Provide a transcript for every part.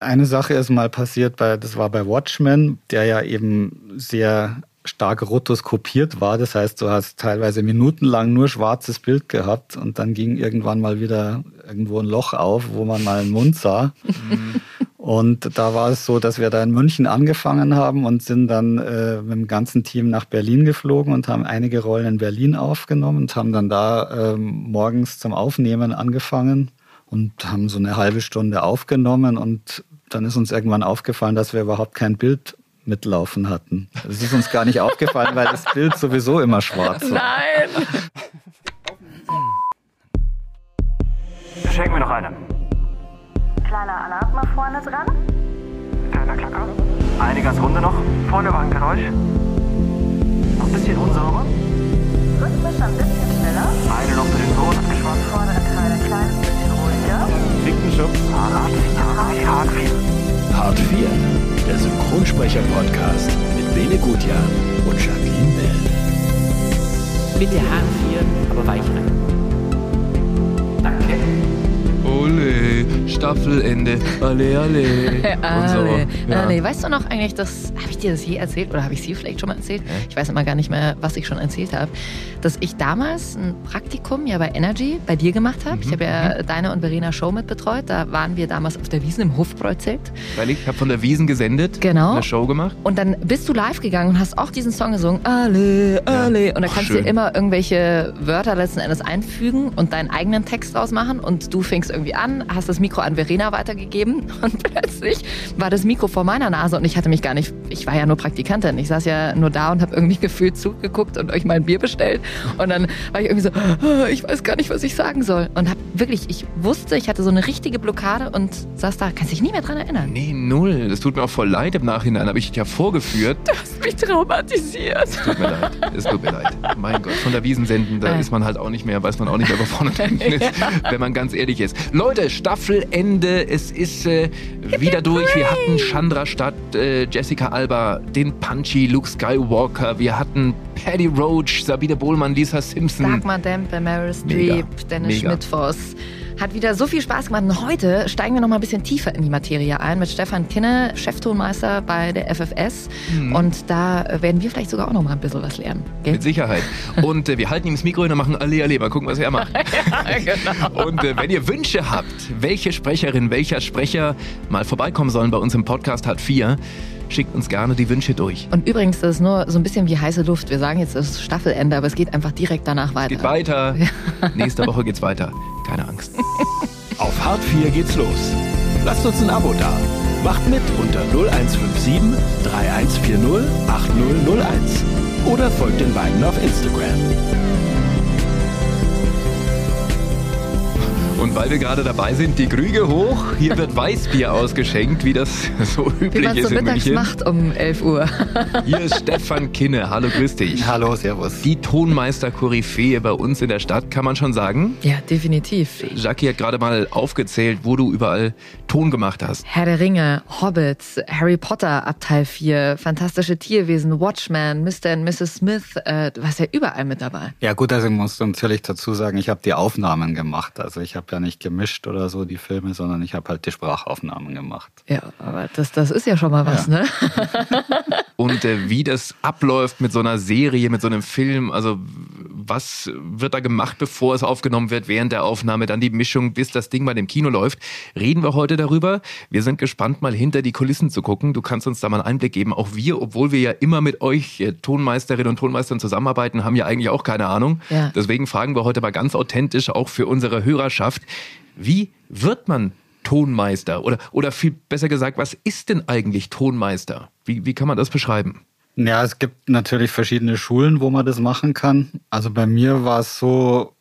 Eine Sache ist mal passiert, bei, das war bei Watchmen, der ja eben sehr stark rotoskopiert war. Das heißt, du hast teilweise minutenlang nur schwarzes Bild gehabt und dann ging irgendwann mal wieder irgendwo ein Loch auf, wo man mal einen Mund sah. Mhm. Und da war es so, dass wir da in München angefangen haben und sind dann äh, mit dem ganzen Team nach Berlin geflogen und haben einige Rollen in Berlin aufgenommen und haben dann da ähm, morgens zum Aufnehmen angefangen und haben so eine halbe Stunde aufgenommen und dann ist uns irgendwann aufgefallen, dass wir überhaupt kein Bild mitlaufen hatten. Das ist uns gar nicht aufgefallen, weil das Bild sowieso immer schwarz war. Nein! Schenk mir noch eine. Kleiner Alarm mal vorne dran. Kleiner Klacker. Eine ganz runde noch. Vorne war ein Geräusch. Noch ein bisschen unsauber. Rhythmisch ein bisschen schneller. Eine noch für den Ton abgeschwommen. Vordere Teil bisschen ruhiger. Dicken Schub. Hart 4. Hart 4. Hart 4. Der Synchronsprecher-Podcast mit Bene Gutjahr und Jacqueline Bell. Bitte Hart 4, aber weich rein. Danke. Ole, Staffelende, alle, alle. alle, so. ja. alle. Weißt du noch eigentlich, das habe ich dir das je erzählt oder habe ich sie vielleicht schon mal erzählt? Ja. Ich weiß immer gar nicht mehr, was ich schon erzählt habe. Dass ich damals ein Praktikum ja bei Energy bei dir gemacht habe. Mhm. Ich habe ja mhm. deine und Verena Show mit betreut. Da waren wir damals auf der Wiesen im Hofbräuzelt. Weil ich habe von der Wiesen gesendet, genau. eine Show gemacht. Und dann bist du live gegangen und hast auch diesen Song gesungen. Alle, alle. Ja. Und da kannst du immer irgendwelche Wörter letzten Endes einfügen und deinen eigenen Text draus machen und du fängst irgendwie an, hast das Mikro an Verena weitergegeben und plötzlich war das Mikro vor meiner Nase und ich hatte mich gar nicht, ich war ja nur Praktikantin, ich saß ja nur da und habe irgendwie gefühlt zugeguckt und euch mal ein Bier bestellt und dann war ich irgendwie so, ah, ich weiß gar nicht, was ich sagen soll und habe wirklich, ich wusste, ich hatte so eine richtige Blockade und saß da, kannst dich nie mehr dran erinnern. Nee, null, das tut mir auch voll leid im Nachhinein, habe ich dich ja vorgeführt. Du hast mich traumatisiert. Es tut mir leid, es tut mir leid. Mein Gott, von der Wiesen senden, da ist man halt auch nicht mehr, weiß man auch nicht mehr, wo vorne ist, ja. wenn man ganz ehrlich ist. Leute, Staffelende. Es ist äh, wieder durch. Wir hatten Chandra Stadt, äh, Jessica Alba, den Punchy, Luke Skywalker. Wir hatten Paddy Roach, Sabine Bohlmann, Lisa Simpson. Dagmar Dempe, Meryl Streep, Dennis Schmidt-Voss. Hat wieder so viel Spaß gemacht. Und heute steigen wir noch mal ein bisschen tiefer in die Materie ein mit Stefan Kinne, Cheftonmeister bei der FFS. Mhm. Und da werden wir vielleicht sogar auch noch mal ein bisschen was lernen. Gell? Mit Sicherheit. Und äh, wir halten ihm das Mikro hin und machen alle, alle, mal gucken, was er macht. ja, genau. Und äh, wenn ihr Wünsche habt, welche Sprecherin, welcher Sprecher mal vorbeikommen sollen bei uns im Podcast hat 4, schickt uns gerne die Wünsche durch. Und übrigens, das ist nur so ein bisschen wie heiße Luft. Wir sagen jetzt das Staffelende, aber es geht einfach direkt danach weiter. Geht weiter. Nächste Woche geht's weiter. Keine Angst. Auf Hart 4 geht's los. Lasst uns ein Abo da. Macht mit unter 0157 3140 8001. Oder folgt den beiden auf Instagram. Und weil wir gerade dabei sind, die Krüge hoch. Hier wird Weißbier ausgeschenkt, wie das so üblich wie ist in München. macht um 11 Uhr. Hier ist Stefan Kinne. Hallo, grüß dich. Hallo, servus. Die Tonmeister-Koryphäe bei uns in der Stadt, kann man schon sagen? Ja, definitiv. Jackie hat gerade mal aufgezählt, wo du überall Ton gemacht hast. Herr der Ringe, Hobbits, Harry Potter ab Teil 4, Fantastische Tierwesen, Watchmen, Mr. und Mrs. Smith. Äh, du warst ja überall mit dabei. Ja gut, also ich muss natürlich dazu sagen, ich habe die Aufnahmen gemacht. Also ich habe ja nicht gemischt oder so die Filme, sondern ich habe halt die Sprachaufnahmen gemacht. Ja, aber das, das ist ja schon mal was, ja. ne? Und äh, wie das abläuft mit so einer Serie, mit so einem Film, also was wird da gemacht, bevor es aufgenommen wird, während der Aufnahme, dann die Mischung, bis das Ding mal im Kino läuft, reden wir heute darüber. Wir sind gespannt, mal hinter die Kulissen zu gucken. Du kannst uns da mal einen Einblick geben. Auch wir, obwohl wir ja immer mit euch äh, Tonmeisterinnen und Tonmeistern zusammenarbeiten, haben ja eigentlich auch keine Ahnung. Ja. Deswegen fragen wir heute mal ganz authentisch, auch für unsere Hörerschaft, wie wird man Tonmeister? Oder, oder viel besser gesagt, was ist denn eigentlich Tonmeister? Wie, wie kann man das beschreiben? Ja, es gibt natürlich verschiedene Schulen, wo man das machen kann. Also bei mir war es so,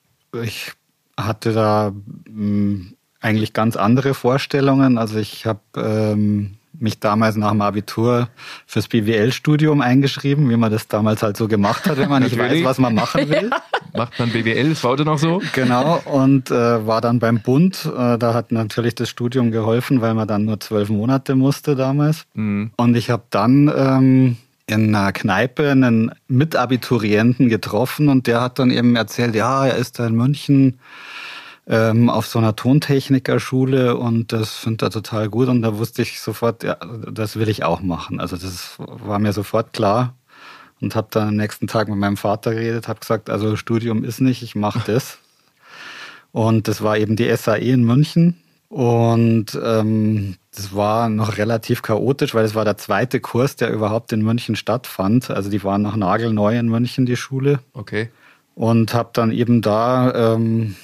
ich hatte da mh, hm, eigentlich ganz andere Vorstellungen. Also ich habe ähm, mich damals nach dem Abitur fürs BWL-Studium eingeschrieben, wie man das damals halt so gemacht hat, wenn man nicht weiß, was man machen will. Ja. Macht man BWL, ist heute noch so? Genau, und äh, war dann beim Bund. Äh, da hat natürlich das Studium geholfen, weil man dann nur zwölf Monate musste damals. Mhm. Und ich habe dann ähm, in einer Kneipe einen Mitabiturienten getroffen und der hat dann eben erzählt, ja, er ist da in München ähm, auf so einer Tontechnikerschule und das finde ich total gut und da wusste ich sofort, ja, das will ich auch machen. Also das war mir sofort klar und habe dann am nächsten Tag mit meinem Vater geredet, habe gesagt, also Studium ist nicht, ich mache das. Und das war eben die SAE in München und ähm, das war noch relativ chaotisch, weil es war der zweite Kurs, der überhaupt in München stattfand. Also die waren noch nagelneu in München, die Schule. Okay. Und habe dann eben da ähm,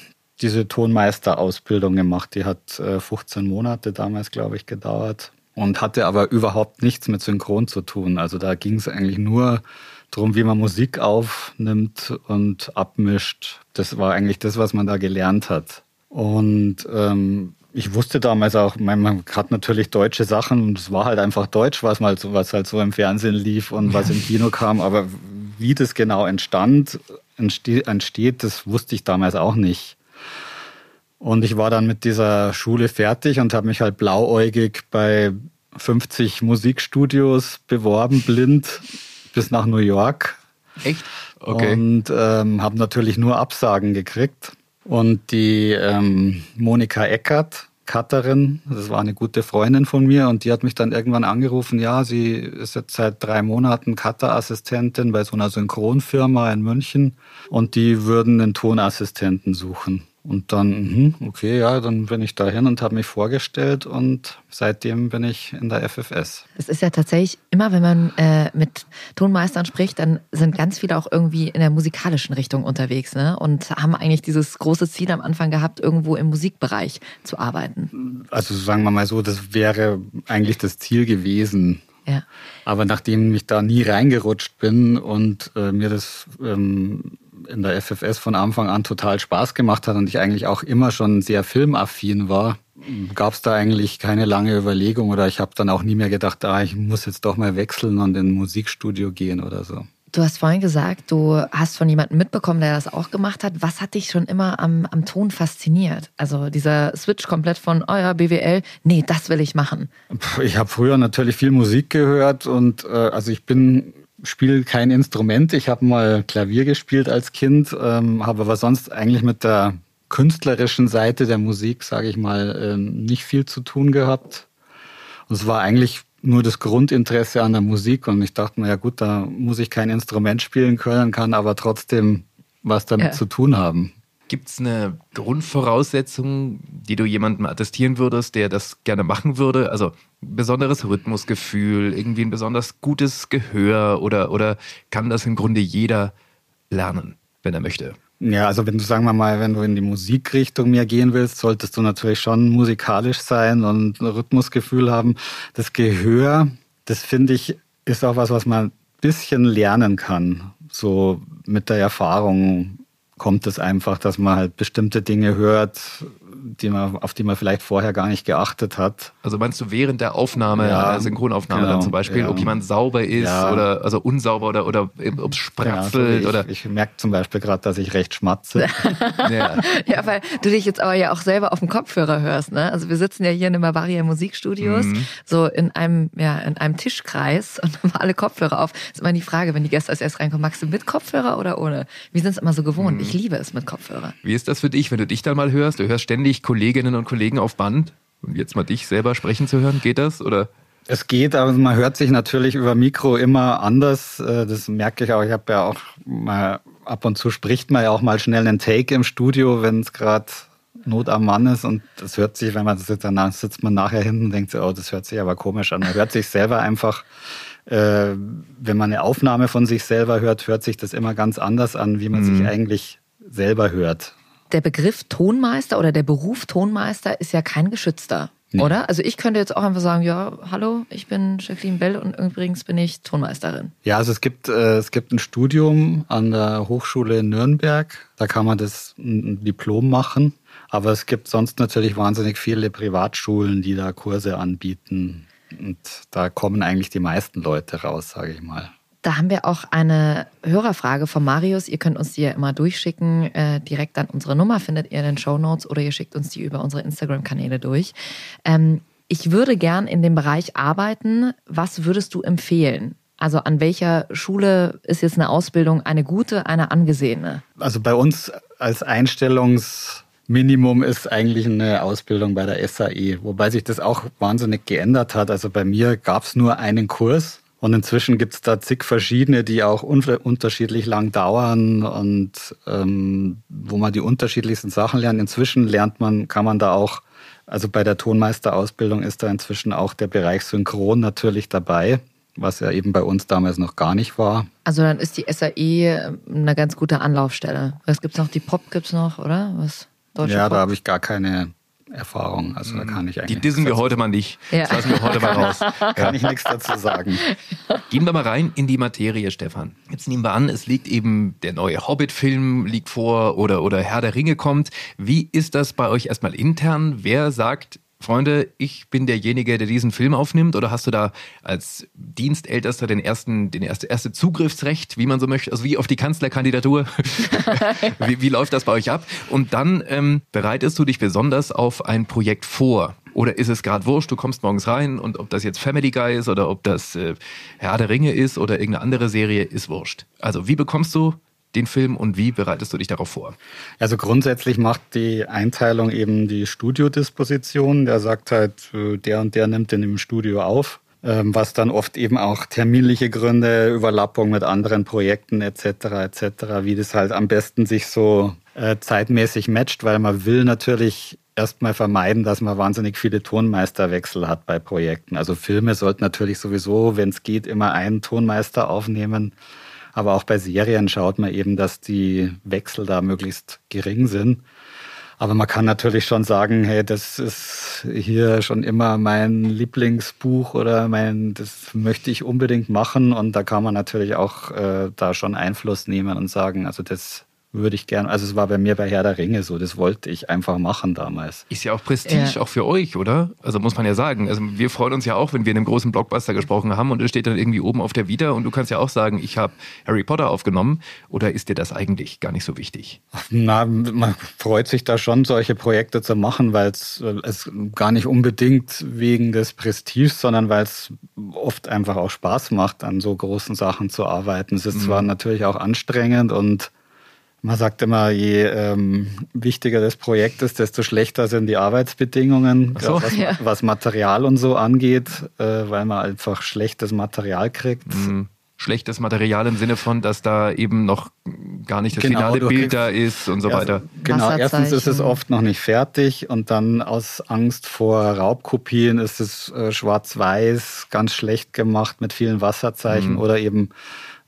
diese Tonmeisterausbildung gemacht. Die hat äh, 15 Monate damals, glaube ich, gedauert und hatte aber überhaupt nichts mit Synchron zu tun. Also da ging es eigentlich nur darum, wie man Musik aufnimmt und abmischt. Das war eigentlich das, was man da gelernt hat. Und ähm, ich wusste damals auch, man hat natürlich deutsche Sachen und es war halt einfach Deutsch, was, mal so, was halt so im Fernsehen lief und was im Kino kam. Aber wie das genau entstand, entsteht, das wusste ich damals auch nicht. Und ich war dann mit dieser Schule fertig und habe mich halt blauäugig bei 50 Musikstudios beworben, blind, bis nach New York. Echt? Okay. Und ähm, habe natürlich nur Absagen gekriegt. Und die ähm, Monika Eckert, Cutterin, das war eine gute Freundin von mir und die hat mich dann irgendwann angerufen, ja, sie ist jetzt seit drei Monaten Cutter-Assistentin bei so einer Synchronfirma in München und die würden einen Tonassistenten suchen. Und dann, mhm, okay, ja, dann bin ich dahin und habe mich vorgestellt und seitdem bin ich in der FFS. Es ist ja tatsächlich immer, wenn man äh, mit Tonmeistern spricht, dann sind ganz viele auch irgendwie in der musikalischen Richtung unterwegs ne? und haben eigentlich dieses große Ziel am Anfang gehabt, irgendwo im Musikbereich zu arbeiten. Also sagen wir mal so, das wäre eigentlich das Ziel gewesen. Ja. Aber nachdem ich da nie reingerutscht bin und äh, mir das ähm, in der FFS von Anfang an total Spaß gemacht hat und ich eigentlich auch immer schon sehr filmaffin war, gab es da eigentlich keine lange Überlegung oder ich habe dann auch nie mehr gedacht, ah, ich muss jetzt doch mal wechseln und in ein Musikstudio gehen oder so. Du hast vorhin gesagt, du hast von jemandem mitbekommen, der das auch gemacht hat. Was hat dich schon immer am, am Ton fasziniert? Also dieser Switch komplett von, oh ja, BWL, nee, das will ich machen. Ich habe früher natürlich viel Musik gehört und äh, also ich bin spiele kein Instrument. Ich habe mal Klavier gespielt als Kind, ähm, habe aber sonst eigentlich mit der künstlerischen Seite der Musik, sage ich mal, ähm, nicht viel zu tun gehabt. Und es war eigentlich nur das Grundinteresse an der Musik und ich dachte mir, ja gut, da muss ich kein Instrument spielen können, kann aber trotzdem was damit ja. zu tun haben. Gibt es eine Grundvoraussetzung, die du jemandem attestieren würdest, der das gerne machen würde? Also besonderes Rhythmusgefühl, irgendwie ein besonders gutes Gehör oder, oder kann das im Grunde jeder lernen, wenn er möchte? Ja, also wenn du, sagen wir mal, wenn du in die Musikrichtung mehr gehen willst, solltest du natürlich schon musikalisch sein und ein Rhythmusgefühl haben. Das Gehör, das finde ich, ist auch was, was man ein bisschen lernen kann. So mit der Erfahrung kommt es einfach, dass man halt bestimmte Dinge hört, die man, auf die man vielleicht vorher gar nicht geachtet hat. Also meinst du während der Aufnahme, ja, der Synchronaufnahme genau, dann zum Beispiel, ja. ob jemand sauber ist ja. oder also unsauber oder, oder ob es spratzelt ja, also ich, oder. Ich merke zum Beispiel gerade, dass ich recht schmatze. ja. ja, weil du dich jetzt aber ja auch selber auf dem Kopfhörer hörst, ne? Also wir sitzen ja hier in den Bavaria Musikstudios, mhm. so in einem, ja, in einem Tischkreis und haben alle Kopfhörer auf. Das ist immer die Frage, wenn die Gäste als erst reinkommen, magst du mit Kopfhörer oder ohne? Wir sind es immer so gewohnt. Mhm. Ich liebe es mit Kopfhörer. Wie ist das für dich, wenn du dich dann mal hörst? Du hörst ständig Kolleginnen und Kollegen auf Band. Und jetzt mal dich selber sprechen zu hören, geht das? Oder? Es geht, aber man hört sich natürlich über Mikro immer anders. Äh, das merke ich auch. Ich habe ja auch mal ab und zu spricht man ja auch mal schnell einen Take im Studio, wenn es gerade Not am Mann ist und das hört sich, wenn man das jetzt danach sitzt man nachher hinten und denkt oh, das hört sich aber komisch an. Man hört sich selber einfach, äh, wenn man eine Aufnahme von sich selber hört, hört sich das immer ganz anders an, wie man mhm. sich eigentlich selber hört der Begriff Tonmeister oder der Beruf Tonmeister ist ja kein geschützter. Nee. Oder? Also ich könnte jetzt auch einfach sagen, ja, hallo, ich bin Jacqueline Bell und übrigens bin ich Tonmeisterin. Ja, also es gibt, äh, es gibt ein Studium an der Hochschule in Nürnberg, da kann man das ein Diplom machen. Aber es gibt sonst natürlich wahnsinnig viele Privatschulen, die da Kurse anbieten. Und da kommen eigentlich die meisten Leute raus, sage ich mal. Da haben wir auch eine Hörerfrage von Marius. Ihr könnt uns die ja immer durchschicken. Äh, direkt an unsere Nummer findet ihr in den Show Notes oder ihr schickt uns die über unsere Instagram-Kanäle durch. Ähm, ich würde gern in dem Bereich arbeiten. Was würdest du empfehlen? Also an welcher Schule ist jetzt eine Ausbildung eine gute, eine angesehene? Also bei uns als Einstellungs Minimum ist eigentlich eine Ausbildung bei der SAE, wobei sich das auch wahnsinnig geändert hat. Also bei mir gab es nur einen Kurs und inzwischen gibt es da zig verschiedene, die auch un unterschiedlich lang dauern und ähm, wo man die unterschiedlichsten Sachen lernt. Inzwischen lernt man, kann man da auch, also bei der Tonmeisterausbildung ist da inzwischen auch der Bereich Synchron natürlich dabei was ja eben bei uns damals noch gar nicht war. Also dann ist die SAE eine ganz gute Anlaufstelle. Was gibt es noch? Die Pop gibt es noch, oder? Was? Deutsche ja, Pop? da habe ich gar keine Erfahrung. Also da kann ich eigentlich. Die dissen wir heute mal nicht. Ja. Das lassen wir heute mal raus. kann ich nichts dazu sagen. Gehen wir mal rein in die Materie, Stefan. Jetzt nehmen wir an, es liegt eben der neue Hobbit-Film liegt vor oder, oder Herr der Ringe kommt. Wie ist das bei euch erstmal intern? Wer sagt, Freunde, ich bin derjenige, der diesen Film aufnimmt? Oder hast du da als Dienstältester den ersten, den erste, erste Zugriffsrecht, wie man so möchte, also wie auf die Kanzlerkandidatur? wie, wie läuft das bei euch ab? Und dann ähm, bereitest du dich besonders auf ein Projekt vor. Oder ist es gerade wurscht, du kommst morgens rein und ob das jetzt Family Guy ist oder ob das äh, Herr der Ringe ist oder irgendeine andere Serie, ist wurscht. Also wie bekommst du den Film und wie bereitest du dich darauf vor? Also grundsätzlich macht die Einteilung eben die Studiodisposition. Der sagt halt, äh, der und der nimmt den im Studio auf ähm, was dann oft eben auch terminliche Gründe, Überlappung mit anderen Projekten etc. etc., wie das halt am besten sich so äh, zeitmäßig matcht, weil man will natürlich erstmal vermeiden, dass man wahnsinnig viele Tonmeisterwechsel hat bei Projekten. Also Filme sollten natürlich sowieso, wenn es geht, immer einen Tonmeister aufnehmen. Aber auch bei Serien schaut man eben, dass die Wechsel da möglichst gering sind. Aber man kann natürlich schon sagen, hey, das ist hier schon immer mein Lieblingsbuch oder mein, das möchte ich unbedingt machen. Und da kann man natürlich auch äh, da schon Einfluss nehmen und sagen, also das würde ich gerne, also es war bei mir bei Herr der Ringe so, das wollte ich einfach machen damals. Ist ja auch Prestige, ja. auch für euch, oder? Also muss man ja sagen. Also wir freuen uns ja auch, wenn wir in einem großen Blockbuster gesprochen haben und es steht dann irgendwie oben auf der Vita und du kannst ja auch sagen, ich habe Harry Potter aufgenommen. Oder ist dir das eigentlich gar nicht so wichtig? Na, man freut sich da schon, solche Projekte zu machen, weil es, äh, es gar nicht unbedingt wegen des Prestiges, sondern weil es oft einfach auch Spaß macht, an so großen Sachen zu arbeiten. Es ist mhm. zwar natürlich auch anstrengend und man sagt immer, je ähm, wichtiger das Projekt ist, desto schlechter sind die Arbeitsbedingungen, so, was, ja. was, Material und so angeht, äh, weil man einfach schlechtes Material kriegt. Mhm. Schlechtes Material im Sinne von, dass da eben noch gar nicht das genau, finale Bild da ist und so erst, weiter. Genau, erstens ist es oft noch nicht fertig und dann aus Angst vor Raubkopien ist es äh, schwarz-weiß, ganz schlecht gemacht mit vielen Wasserzeichen mhm. oder eben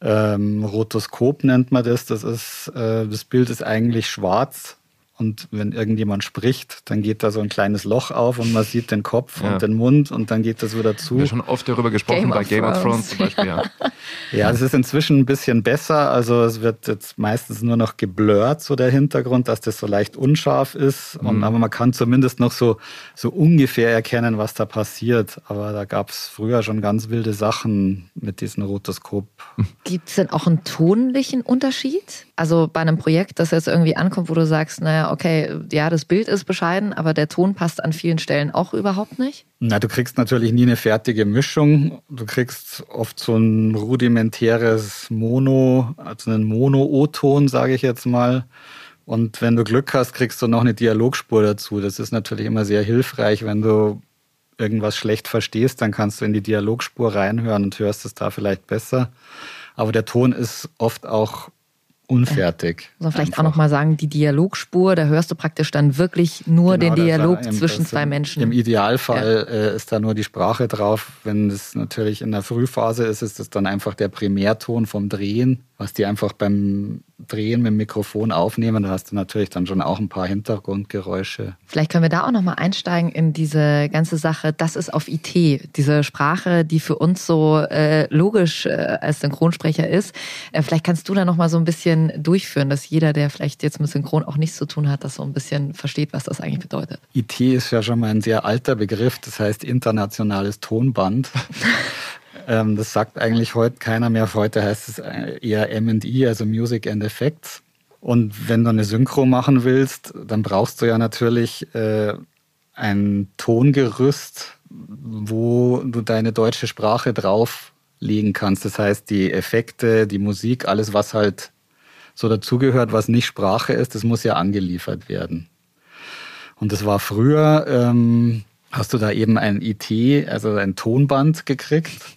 ähm, Rotoskop nennt man das. Das ist, äh, das Bild ist eigentlich schwarz und wenn irgendjemand spricht, dann geht da so ein kleines Loch auf und man sieht den Kopf ja. und den Mund und dann geht das wieder zu. Wir haben schon oft darüber gesprochen Game bei Game of Thrones zum Beispiel. Ja. ja, es ist inzwischen ein bisschen besser. Also es wird jetzt meistens nur noch geblurrt, so der Hintergrund, dass das so leicht unscharf ist. Und, mhm. Aber man kann zumindest noch so, so ungefähr erkennen, was da passiert. Aber da gab es früher schon ganz wilde Sachen mit diesem Rotoskop. Gibt es denn auch einen tonlichen Unterschied? Also bei einem Projekt, das jetzt irgendwie ankommt, wo du sagst, naja, okay, ja, das Bild ist bescheiden, aber der Ton passt an vielen Stellen auch überhaupt nicht? Na, du kriegst natürlich nie eine fertige Mischung. Du kriegst oft so ein rudimentäres Mono, also einen Mono-O-Ton, sage ich jetzt mal. Und wenn du Glück hast, kriegst du noch eine Dialogspur dazu. Das ist natürlich immer sehr hilfreich, wenn du irgendwas schlecht verstehst, dann kannst du in die Dialogspur reinhören und hörst es da vielleicht besser. Aber der Ton ist oft auch unfertig. Muss man vielleicht einfach. auch nochmal sagen, die Dialogspur, da hörst du praktisch dann wirklich nur genau, den Dialog zwischen zwei Menschen. Im Idealfall ja. äh, ist da nur die Sprache drauf. Wenn es natürlich in der Frühphase ist, ist es dann einfach der Primärton vom Drehen, was die einfach beim Drehen mit dem Mikrofon aufnehmen. Da hast du natürlich dann schon auch ein paar Hintergrundgeräusche. Vielleicht können wir da auch nochmal einsteigen in diese ganze Sache. Das ist auf IT, diese Sprache, die für uns so äh, logisch äh, als Synchronsprecher ist. Äh, vielleicht kannst du da nochmal so ein bisschen durchführen, dass jeder, der vielleicht jetzt mit Synchron auch nichts zu tun hat, das so ein bisschen versteht, was das eigentlich bedeutet. IT ist ja schon mal ein sehr alter Begriff, das heißt internationales Tonband. Ähm, das sagt eigentlich heute keiner mehr. Heute heißt es eher M&E, also Music and Effects. Und wenn du eine Synchro machen willst, dann brauchst du ja natürlich äh, ein Tongerüst, wo du deine deutsche Sprache drauflegen kannst. Das heißt, die Effekte, die Musik, alles, was halt so dazugehört, was nicht Sprache ist, das muss ja angeliefert werden. Und das war früher, ähm, hast du da eben ein IT, also ein Tonband gekriegt,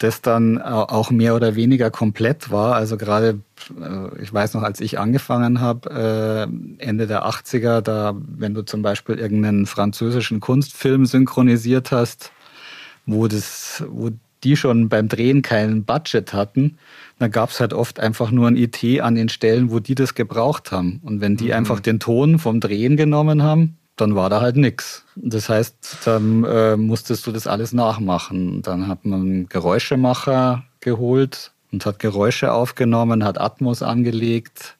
das dann auch mehr oder weniger komplett war. Also gerade, äh, ich weiß noch, als ich angefangen habe, äh, Ende der 80er, da, wenn du zum Beispiel irgendeinen französischen Kunstfilm synchronisiert hast, wo das, wo die schon beim Drehen kein Budget hatten, dann gab es halt oft einfach nur ein IT an den Stellen, wo die das gebraucht haben. Und wenn die mhm. einfach den Ton vom Drehen genommen haben, dann war da halt nix. Das heißt, dann äh, musstest du das alles nachmachen. Dann hat man einen Geräuschemacher geholt und hat Geräusche aufgenommen, hat Atmos angelegt.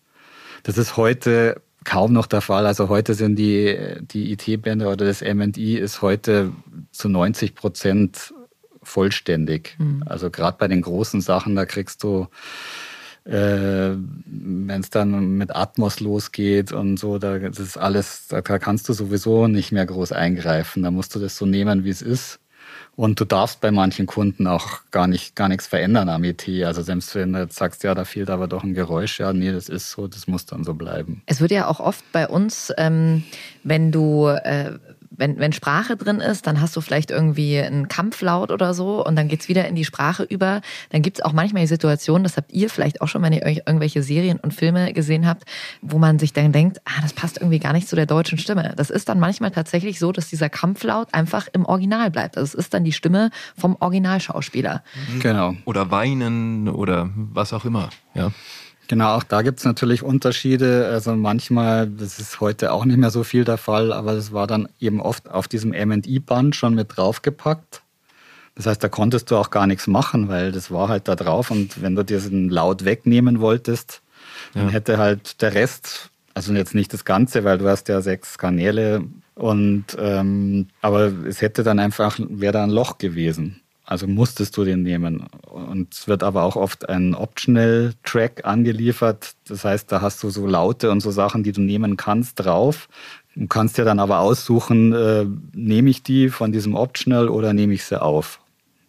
Das ist heute kaum noch der Fall. Also heute sind die, die IT-Bänder oder das M&I ist heute zu 90 Prozent vollständig. Mhm. Also gerade bei den großen Sachen, da kriegst du, äh, wenn es dann mit Atmos losgeht und so, da das ist alles, da kannst du sowieso nicht mehr groß eingreifen. Da musst du das so nehmen, wie es ist. Und du darfst bei manchen Kunden auch gar nicht gar nichts verändern am ET. Also selbst wenn du jetzt sagst, ja, da fehlt aber doch ein Geräusch, ja, nee, das ist so, das muss dann so bleiben. Es wird ja auch oft bei uns, ähm, wenn du äh, wenn, wenn Sprache drin ist, dann hast du vielleicht irgendwie einen Kampflaut oder so und dann geht's wieder in die Sprache über. Dann gibt's auch manchmal die Situation, das habt ihr vielleicht auch schon, wenn ihr euch irgendwelche Serien und Filme gesehen habt, wo man sich dann denkt, ah, das passt irgendwie gar nicht zu der deutschen Stimme. Das ist dann manchmal tatsächlich so, dass dieser Kampflaut einfach im Original bleibt. Also es ist dann die Stimme vom Originalschauspieler. Genau. Oder weinen oder was auch immer, ja. Genau, auch da gibt es natürlich Unterschiede. Also manchmal, das ist heute auch nicht mehr so viel der Fall, aber das war dann eben oft auf diesem MI-Band schon mit draufgepackt. Das heißt, da konntest du auch gar nichts machen, weil das war halt da drauf und wenn du diesen Laut wegnehmen wolltest, ja. dann hätte halt der Rest, also jetzt nicht das Ganze, weil du hast ja sechs Kanäle und ähm, aber es hätte dann einfach, wäre da ein Loch gewesen. Also musstest du den nehmen. Und es wird aber auch oft ein Optional-Track angeliefert. Das heißt, da hast du so Laute und so Sachen, die du nehmen kannst, drauf. Du kannst dir dann aber aussuchen, äh, nehme ich die von diesem Optional oder nehme ich sie auf.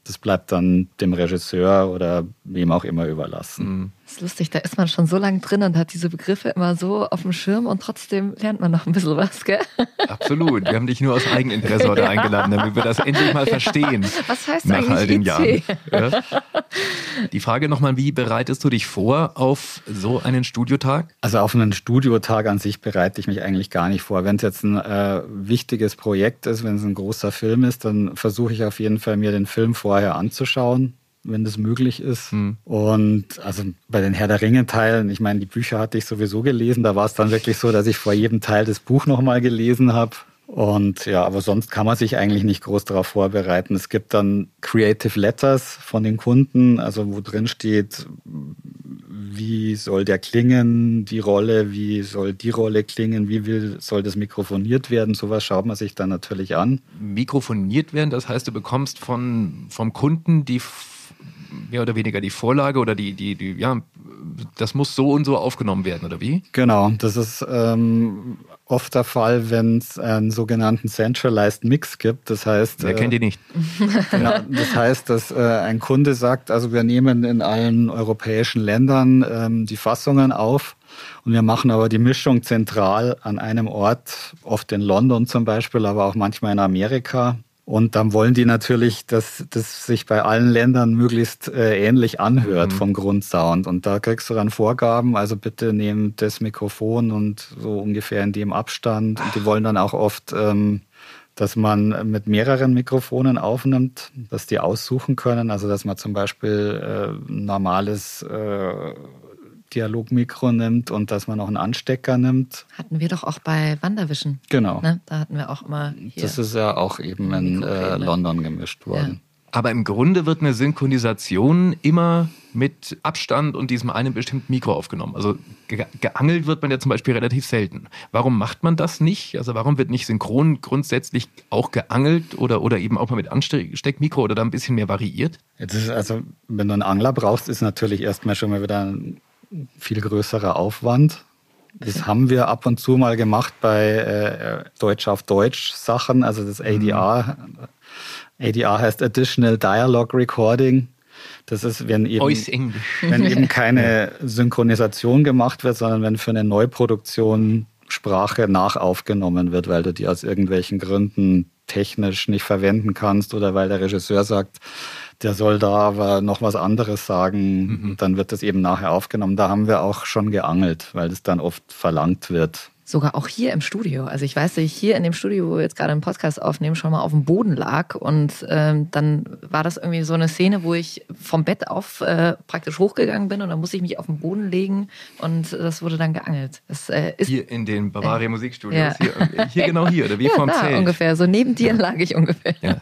Das bleibt dann dem Regisseur oder wem auch immer überlassen. Mhm. Das ist lustig, da ist man schon so lange drin und hat diese Begriffe immer so auf dem Schirm und trotzdem lernt man noch ein bisschen was, gell? Absolut. Wir haben dich nur aus Eigeninteresse heute ja. eingeladen, damit wir das endlich mal verstehen. Was heißt nach eigentlich all den IC? Jahren. Ja. Die Frage nochmal, wie bereitest du dich vor auf so einen Studiotag? Also auf einen Studiotag an sich bereite ich mich eigentlich gar nicht vor. Wenn es jetzt ein äh, wichtiges Projekt ist, wenn es ein großer Film ist, dann versuche ich auf jeden Fall mir den Film vorher anzuschauen wenn das möglich ist. Mhm. Und also bei den Herr der Ringe-Teilen, ich meine, die Bücher hatte ich sowieso gelesen. Da war es dann wirklich so, dass ich vor jedem Teil das Buch nochmal gelesen habe. Und ja, aber sonst kann man sich eigentlich nicht groß darauf vorbereiten. Es gibt dann Creative Letters von den Kunden, also wo drin steht, wie soll der klingen, die Rolle, wie soll die Rolle klingen, wie will, soll das mikrofoniert werden, sowas schaut man sich dann natürlich an. Mikrofoniert werden, das heißt, du bekommst von, vom Kunden die mehr oder weniger die Vorlage oder die, die, die, ja, das muss so und so aufgenommen werden, oder wie? Genau, das ist ähm, oft der Fall, wenn es einen sogenannten Centralized Mix gibt. Das heißt. Wer äh, kennt die nicht? Genau, das heißt, dass äh, ein Kunde sagt, also wir nehmen in allen europäischen Ländern ähm, die Fassungen auf. Und wir machen aber die Mischung zentral an einem Ort, oft in London zum Beispiel, aber auch manchmal in Amerika. Und dann wollen die natürlich, dass das sich bei allen Ländern möglichst äh, ähnlich anhört mhm. vom Grundsound. Und da kriegst du dann Vorgaben, also bitte nehmt das Mikrofon und so ungefähr in dem Abstand. Und die wollen dann auch oft, ähm, dass man mit mehreren Mikrofonen aufnimmt, dass die aussuchen können. Also dass man zum Beispiel äh, normales äh, Dialogmikro nimmt und dass man auch einen Anstecker nimmt. Hatten wir doch auch bei Wanderwischen. Genau. Ne? Da hatten wir auch immer. Das ist ja auch eben in äh, London gemischt worden. Ja. Aber im Grunde wird eine Synchronisation immer mit Abstand und diesem einen bestimmten Mikro aufgenommen. Also ge geangelt wird man ja zum Beispiel relativ selten. Warum macht man das nicht? Also warum wird nicht synchron grundsätzlich auch geangelt oder, oder eben auch mal mit Ansteckmikro oder da ein bisschen mehr variiert? Jetzt ist also, wenn du einen Angler brauchst, ist natürlich erstmal schon mal wieder ein viel größerer Aufwand. Das haben wir ab und zu mal gemacht bei äh, Deutsch auf Deutsch Sachen, also das ADR. Mhm. ADR heißt Additional Dialogue Recording. Das ist, wenn eben, wenn eben keine Synchronisation gemacht wird, sondern wenn für eine Neuproduktion Sprache nachaufgenommen wird, weil du die aus irgendwelchen Gründen technisch nicht verwenden kannst oder weil der Regisseur sagt, der soll da aber noch was anderes sagen, mhm. dann wird das eben nachher aufgenommen. Da haben wir auch schon geangelt, weil das dann oft verlangt wird sogar auch hier im Studio. Also ich weiß, dass ich hier in dem Studio, wo wir jetzt gerade einen Podcast aufnehmen, schon mal auf dem Boden lag. Und ähm, dann war das irgendwie so eine Szene, wo ich vom Bett auf äh, praktisch hochgegangen bin und dann musste ich mich auf den Boden legen und das wurde dann geangelt. Das, äh, ist, hier in den Bavaria äh, Musikstudios. Ja. Hier, hier, genau hier, oder wie ja, vom da Zelt. ungefähr. So neben dir ja. lag ich ungefähr. Ja.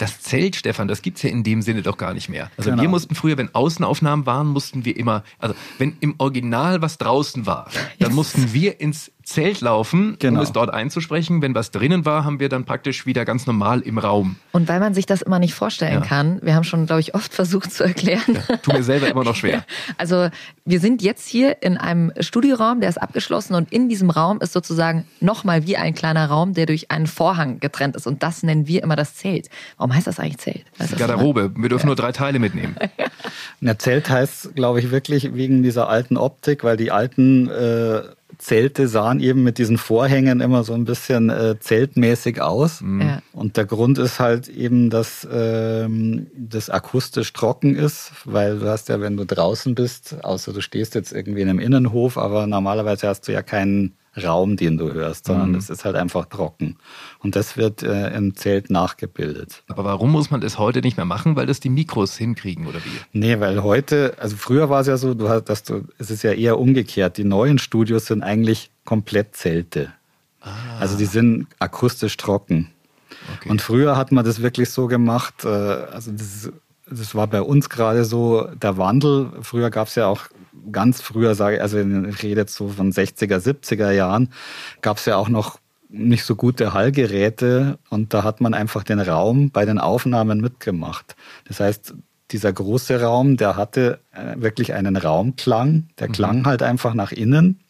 Das Zelt, Stefan, das gibt es ja in dem Sinne doch gar nicht mehr. Also genau. wir mussten früher, wenn Außenaufnahmen waren, mussten wir immer, also wenn im Original was draußen war, dann mussten wir ins Zelt laufen, genau. um es dort einzusprechen. Wenn was drinnen war, haben wir dann praktisch wieder ganz normal im Raum. Und weil man sich das immer nicht vorstellen ja. kann, wir haben schon, glaube ich, oft versucht zu erklären. Ja, tut mir selber immer noch schwer. Also wir sind jetzt hier in einem Studioraum, der ist abgeschlossen und in diesem Raum ist sozusagen nochmal wie ein kleiner Raum, der durch einen Vorhang getrennt ist. Und das nennen wir immer das Zelt. Warum heißt das eigentlich Zelt? Weißt Garderobe. Wir dürfen ja. nur drei Teile mitnehmen. ja. Zelt heißt, glaube ich, wirklich wegen dieser alten Optik, weil die alten äh, Zelte sahen eben mit diesen Vorhängen immer so ein bisschen äh, zeltmäßig aus. Mhm. Ja. Und der Grund ist halt eben, dass ähm, das akustisch trocken ist, weil du hast ja, wenn du draußen bist, außer du stehst jetzt irgendwie in einem Innenhof, aber normalerweise hast du ja keinen Raum, den du hörst, sondern es mhm. ist halt einfach trocken. Und das wird äh, im Zelt nachgebildet. Aber warum muss man das heute nicht mehr machen? Weil das die Mikros hinkriegen oder wie? Nee, weil heute, also früher war es ja so, du hast, dass du, es ist ja eher umgekehrt. Die neuen Studios sind eigentlich komplett Zelte. Ah. Also die sind akustisch trocken. Okay. Und früher hat man das wirklich so gemacht, äh, also das, das war bei uns gerade so der Wandel. Früher gab es ja auch ganz früher, sage ich, also ich rede jetzt so von 60er, 70er Jahren, gab es ja auch noch nicht so gute Hallgeräte und da hat man einfach den Raum bei den Aufnahmen mitgemacht. Das heißt, dieser große Raum, der hatte äh, wirklich einen Raumklang, der mhm. klang halt einfach nach innen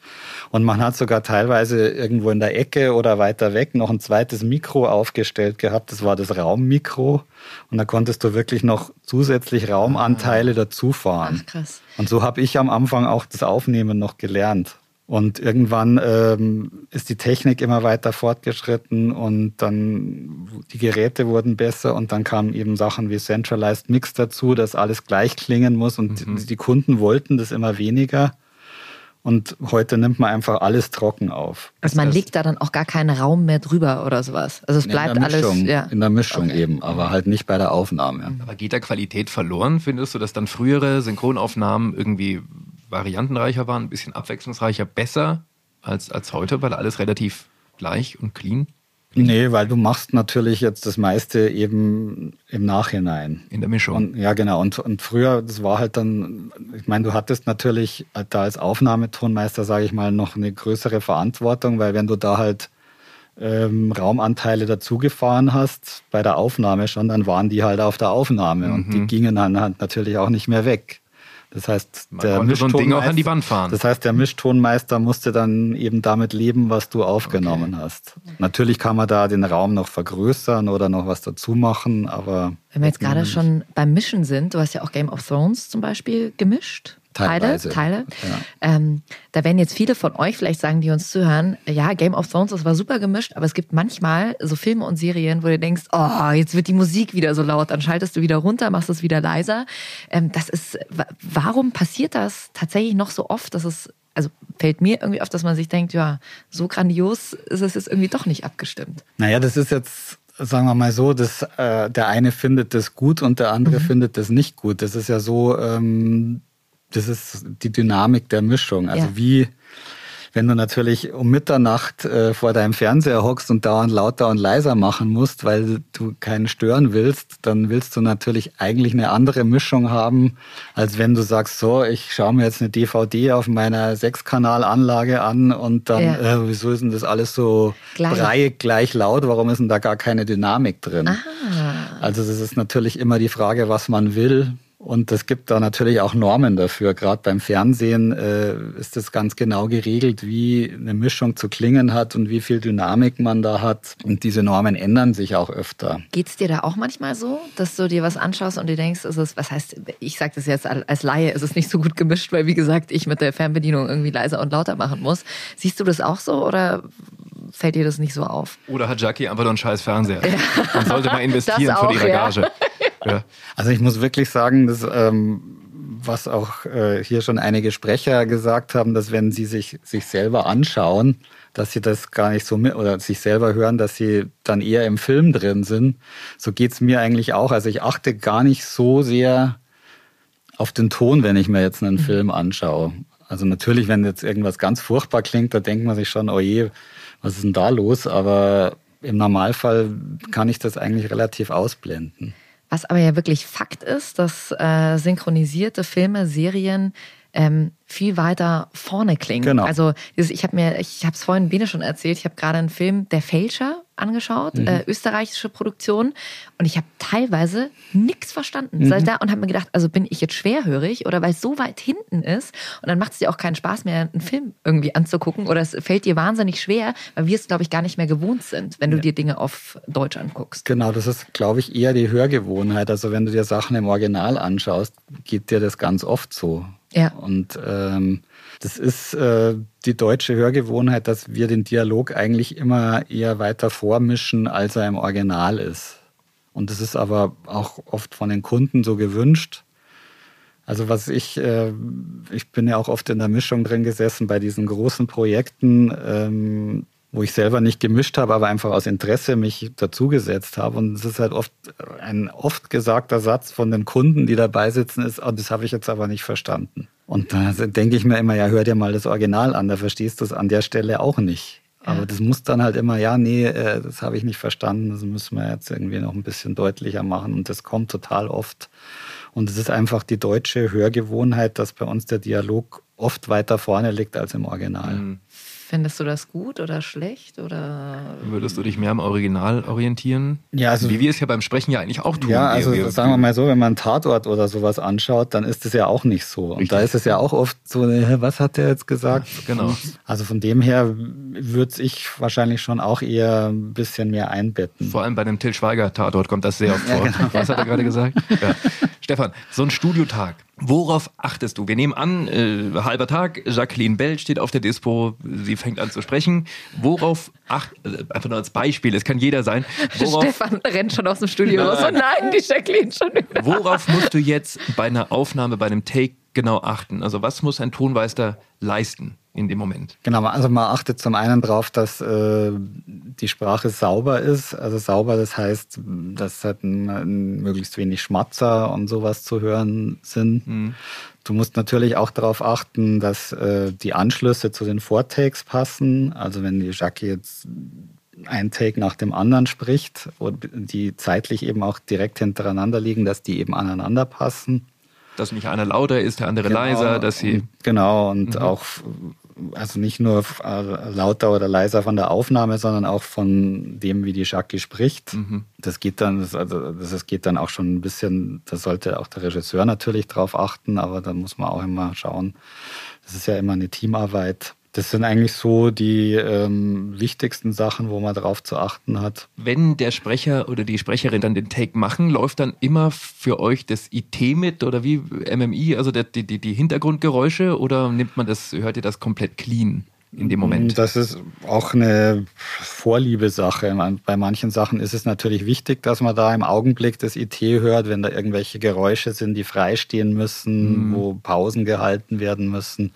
und man hat sogar teilweise irgendwo in der Ecke oder weiter weg noch ein zweites Mikro aufgestellt gehabt. Das war das Raummikro. Und da konntest du wirklich noch zusätzlich Raumanteile ah. dazufahren. Ach, krass. Und so habe ich am Anfang auch das Aufnehmen noch gelernt. Und irgendwann ähm, ist die Technik immer weiter fortgeschritten und dann die Geräte wurden besser und dann kamen eben Sachen wie Centralized Mix dazu, dass alles gleich klingen muss und mhm. die Kunden wollten das immer weniger. Und heute nimmt man einfach alles trocken auf. Also man legt da dann auch gar keinen Raum mehr drüber oder sowas. Also es bleibt in Mischung, alles. Ja. In der Mischung okay. eben, aber halt nicht bei der Aufnahme. Aber geht da Qualität verloren, findest du, dass dann frühere Synchronaufnahmen irgendwie variantenreicher waren, ein bisschen abwechslungsreicher, besser als, als heute, weil alles relativ gleich und clean? Nee, weil du machst natürlich jetzt das meiste eben im Nachhinein. In der Mischung. Und, ja, genau. Und, und früher, das war halt dann, ich meine, du hattest natürlich da als Aufnahmetonmeister, sage ich mal, noch eine größere Verantwortung, weil wenn du da halt ähm, Raumanteile dazugefahren hast bei der Aufnahme schon, dann waren die halt auf der Aufnahme mhm. und die mhm. gingen dann halt natürlich auch nicht mehr weg. Das heißt, Man der Mischtonmeister, Das heißt, der Mischtonmeister musste dann eben damit leben, was du aufgenommen okay. hast. Natürlich kann man da den Raum noch vergrößern oder noch was dazu machen, aber. Wenn wir jetzt gerade schon beim Mischen sind, du hast ja auch Game of Thrones zum Beispiel gemischt. Teilweise. Teile. Teile. Ja. Ähm, da werden jetzt viele von euch vielleicht sagen, die uns zuhören, ja, Game of Thrones, das war super gemischt, aber es gibt manchmal so Filme und Serien, wo du denkst, oh, jetzt wird die Musik wieder so laut, dann schaltest du wieder runter, machst es wieder leiser. Ähm, das ist, warum passiert das tatsächlich noch so oft, dass es also fällt mir irgendwie auf, dass man sich denkt, ja, so grandios ist es jetzt irgendwie doch nicht abgestimmt. Naja, das ist jetzt, sagen wir mal so, dass äh, der eine findet das gut und der andere mhm. findet das nicht gut. Das ist ja so, ähm, das ist die Dynamik der Mischung. Also ja. wie, wenn du natürlich um Mitternacht äh, vor deinem Fernseher hockst und dauernd lauter und leiser machen musst, weil du keinen stören willst, dann willst du natürlich eigentlich eine andere Mischung haben, als wenn du sagst, so, ich schaue mir jetzt eine DVD auf meiner Sechskanal-Anlage an und dann, ja. äh, wieso ist denn das alles so gleich. breiig gleich laut? Warum ist denn da gar keine Dynamik drin? Ah. Also das ist natürlich immer die Frage, was man will Und es gibt da natürlich auch Normen dafür. Gerade beim Fernsehen äh, ist es ganz genau geregelt, wie eine Mischung zu klingen hat und wie viel Dynamik man da hat. Und diese Normen ändern sich auch öfter. Geht's dir da auch manchmal so, dass du dir was anschaust und dir denkst, ist es, was heißt, ich sage das jetzt als Laie, ist es nicht so gut gemischt, weil wie gesagt, ich mit der Fernbedienung irgendwie leiser und lauter machen muss. Siehst du das auch so oder fällt dir das nicht so auf? Oder hat Jackie einfach nur einen scheiß Fernseher? Ja. Man sollte mal investieren auch, für die Gage. Ja. Also ich muss wirklich sagen, dass, ähm, was auch äh, hier schon einige Sprecher gesagt haben, dass wenn sie sich, sich selber anschauen, dass sie das gar nicht so mit oder sich selber hören, dass sie dann eher im Film drin sind. So geht's mir eigentlich auch. Also ich achte gar nicht so sehr auf den Ton, wenn ich mir jetzt einen mhm. Film anschaue. Also natürlich, wenn jetzt irgendwas ganz furchtbar klingt, da denkt man sich schon, oh je, was ist denn da los? Aber im Normalfall kann ich das eigentlich relativ ausblenden. Was aber ja wirklich Fakt ist, dass äh, synchronisierte Filme, Serien ähm, viel weiter vorne klingen. Genau. Also ich habe mir, ich habe es vorhin Bene schon erzählt, ich habe gerade einen Film Der Fälscher angeschaut, mhm. äh, österreichische Produktion, und ich habe teilweise nichts verstanden. Mhm. Da, und habe mir gedacht, also bin ich jetzt schwerhörig oder weil es so weit hinten ist und dann macht es dir auch keinen Spaß mehr, einen Film irgendwie anzugucken oder es fällt dir wahnsinnig schwer, weil wir es, glaube ich, gar nicht mehr gewohnt sind, wenn du ja. dir Dinge auf Deutsch anguckst. Genau, das ist, glaube ich, eher die Hörgewohnheit. Also wenn du dir Sachen im Original anschaust, geht dir das ganz oft so. Ja. Und ähm, das ist äh, die deutsche Hörgewohnheit, dass wir den Dialog eigentlich immer eher weiter vormischen, als er im Original ist. Und das ist aber auch oft von den Kunden so gewünscht. Also was ich, äh, ich bin ja auch oft in der Mischung drin gesessen bei diesen großen Projekten. Ähm, wo ich selber nicht gemischt habe, aber einfach aus Interesse mich dazugesetzt habe. Und es ist halt oft ein oft gesagter Satz von den Kunden, die dabei sitzen, ist, oh, das habe ich jetzt aber nicht verstanden. Und da denke ich mir immer, ja, hör dir mal das Original an, da verstehst du es an der Stelle auch nicht. Aber das muss dann halt immer, ja, nee, äh, das habe ich nicht verstanden, das müssen wir jetzt irgendwie noch ein bisschen deutlicher machen. Und das kommt total oft. Und es ist einfach die deutsche Hörgewohnheit, dass bei uns der Dialog oft weiter vorne liegt als im Original. Mhm. Findest du das gut oder schlecht? Oder? Würdest du dich mehr am Original orientieren? Ja, also, Wie wir es ja beim Sprechen ja eigentlich auch tun. Ja, also wir, sagen wir mal so, wenn man einen Tatort oder sowas anschaut, dann ist es ja auch nicht so. Und da ist es ja auch oft so, was hat der jetzt gesagt? Genau. Also von dem her würde ich wahrscheinlich schon auch eher ein bisschen mehr einbetten. Vor allem bei dem Till Schweiger Tatort kommt das sehr oft vor. Ja, genau. Was hat er gerade gesagt? Ja. Stefan, so ein Studiotag, worauf achtest du? Wir nehmen an, äh, halber Tag, Jacqueline Bell steht auf der Dispo, sie fängt an zu sprechen. Worauf acht, äh, einfach nur als Beispiel, es kann jeder sein. Worauf, Stefan rennt schon aus dem Studio raus. Oh nein, die Jacqueline schon wieder. Worauf musst du jetzt bei einer Aufnahme, bei einem Take genau achten? Also was muss ein Tonmeister leisten? In dem Moment. Genau, also man achtet zum einen darauf, dass äh, die Sprache sauber ist. Also sauber, das heißt, dass halt möglichst wenig Schmatzer und sowas zu hören sind. Mhm. Du musst natürlich auch darauf achten, dass äh, die Anschlüsse zu den Vortakes passen. Also wenn die Jackie jetzt ein Take nach dem anderen spricht und die zeitlich eben auch direkt hintereinander liegen, dass die eben aneinander passen dass nicht einer lauter ist, der andere genau, leiser, dass sie. Genau, und mhm. auch also nicht nur äh, lauter oder leiser von der Aufnahme, sondern auch von dem, wie die Jackie spricht. Mhm. Das geht dann, also das geht dann auch schon ein bisschen, da sollte auch der Regisseur natürlich drauf achten, aber da muss man auch immer schauen. Das ist ja immer eine Teamarbeit. Das sind eigentlich so die ähm, wichtigsten Sachen, wo man darauf zu achten hat. Wenn der Sprecher oder die Sprecherin dann den Take machen, läuft dann immer für euch das IT mit oder wie MMI, also der, die, die Hintergrundgeräusche oder nimmt man das, hört ihr das komplett clean? in dem Moment? Das ist auch eine Vorliebesache. Bei manchen Sachen ist es natürlich wichtig, dass man da im Augenblick das IT hört, wenn da irgendwelche Geräusche sind, die freistehen müssen, mhm. wo Pausen gehalten werden müssen.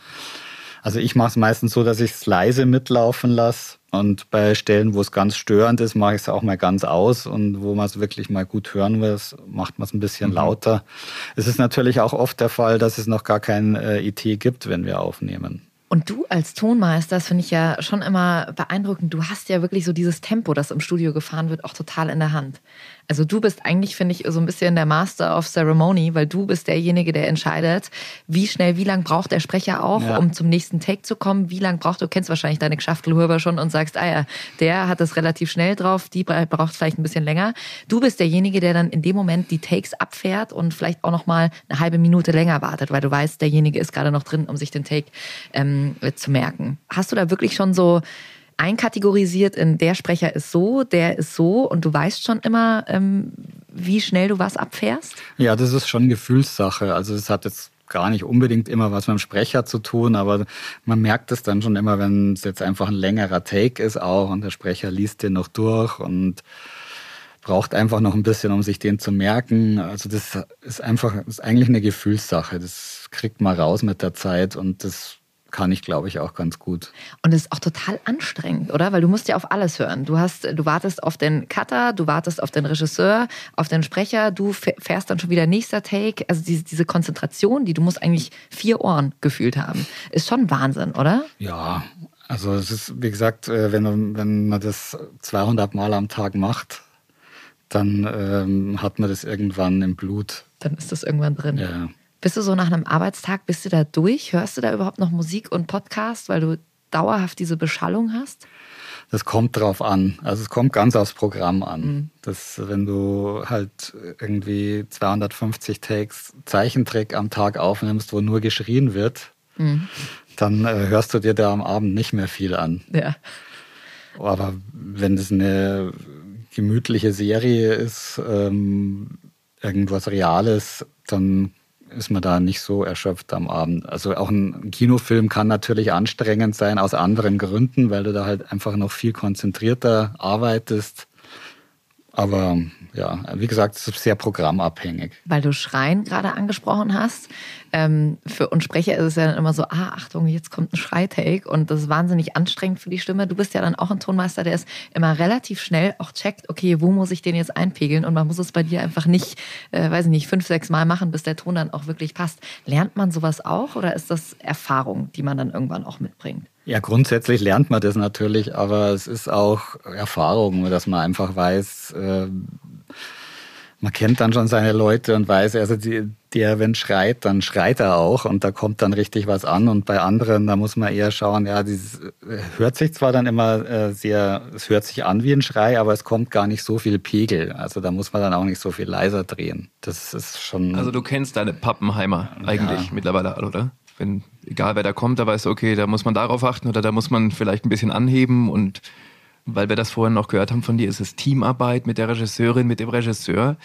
Also ich mache es meistens so, dass ich es leise mitlaufen lasse. Und bei Stellen, wo es ganz störend ist, mache ich es auch mal ganz aus. Und wo man es wirklich mal gut hören will, macht man es ein bisschen mhm. lauter. Es ist natürlich auch oft der Fall, dass es noch gar kein äh, IT gibt, wenn wir aufnehmen. Und du als Tonmeister, das finde ich ja schon immer beeindruckend. Du hast ja wirklich so dieses Tempo, das im Studio gefahren wird, auch total in der Hand. Also du bist eigentlich, finde ich, so ein bisschen der Master of Ceremony, weil du bist derjenige, der entscheidet, wie schnell, wie lang braucht der Sprecher auch, ja. um zum nächsten Take zu kommen, wie lang braucht, du kennst wahrscheinlich deine Geschäftelhuber schon und sagst, ah ja, der hat das relativ schnell drauf, die braucht vielleicht ein bisschen länger. Du bist derjenige, der dann in dem Moment die Takes abfährt und vielleicht auch noch mal eine halbe Minute länger wartet, weil du weißt, derjenige ist gerade noch drin, um sich den Take ähm, zu merken. Hast du da wirklich schon so einkategorisiert in der Sprecher ist so, der ist so und du weißt schon immer, ähm, wie schnell du was abfährst? Ja, das ist schon Gefühlssache. Also es hat jetzt gar nicht unbedingt immer was mit dem Sprecher zu tun, aber man merkt es dann schon immer, wenn es jetzt einfach ein längerer Take ist auch und der Sprecher liest den noch durch und braucht einfach noch ein bisschen, um sich den zu merken. Also das ist einfach, ist eigentlich eine Gefühlssache. Das kriegt man raus mit der Zeit und das kann ich, glaube ich, auch ganz gut. Und es ist auch total anstrengend, oder? Weil du musst ja auf alles hören. Du hast, du wartest auf den Cutter, du wartest auf den Regisseur, auf den Sprecher, du fährst dann schon wieder nächster Take. Also diese, diese Konzentration, die du musst eigentlich vier Ohren gefühlt haben, ist schon Wahnsinn, oder? Ja, also es ist, wie gesagt, äh, wenn, wenn man das 200 Mal am Tag macht, dann ähm, hat man das irgendwann im Blut. Dann ist das irgendwann drin. Ja. Bist du so nach einem Arbeitstag, bist du da durch? Hörst du da überhaupt noch Musik und Podcast, weil du dauerhaft diese Beschallung hast? Das kommt drauf an. Also es kommt ganz aufs Programm an. Mhm. Das, wenn du halt irgendwie 250 Takes Zeichentrick am Tag aufnimmst, wo nur geschrien wird, mhm. dann äh, hörst du dir da am Abend nicht mehr viel an. Ja. Aber wenn das eine gemütliche Serie ist, ähm, irgendwas Reales, dann ist man da nicht so erschöpft am Abend. Also auch ein Kinofilm kann natürlich anstrengend sein aus anderen Gründen, weil du da halt einfach noch viel konzentrierter arbeitest. Aber ja, wie gesagt, es ist sehr programmabhängig. Weil du Schreien gerade angesprochen hast. Ähm, für uns Sprecher ist es ja dann immer so, ah, Achtung, jetzt kommt ein Schreitake und das ist wahnsinnig anstrengend für die Stimme. Du bist ja dann auch ein Tonmeister, der es immer relativ schnell auch checkt, okay, wo muss ich den jetzt einpegeln und man muss es bei dir einfach nicht, äh, weiß ich nicht, fünf, sechs Mal machen, bis der Ton dann auch wirklich passt. Lernt man sowas auch oder ist das Erfahrung, die man dann irgendwann auch mitbringt? Ja, grundsätzlich lernt man das natürlich, aber es ist auch Erfahrung, dass man einfach weiß, äh, man kennt dann schon seine Leute und weiß, also die, der, wenn schreit, dann schreit er auch und da kommt dann richtig was an. Und bei anderen, da muss man eher schauen, ja, dieses hört sich zwar dann immer äh, sehr, es hört sich an wie ein Schrei, aber es kommt gar nicht so viel Pegel. Also da muss man dann auch nicht so viel leiser drehen. Das ist schon. Also du kennst deine Pappenheimer eigentlich ja. mittlerweile, oder? wenn, egal wer da kommt, da weißt du, okay, da muss man darauf achten oder da muss man vielleicht ein bisschen anheben und weil wir das vorhin noch gehört haben von dir, ist es Teamarbeit mit der Regisseurin, mit dem Regisseur.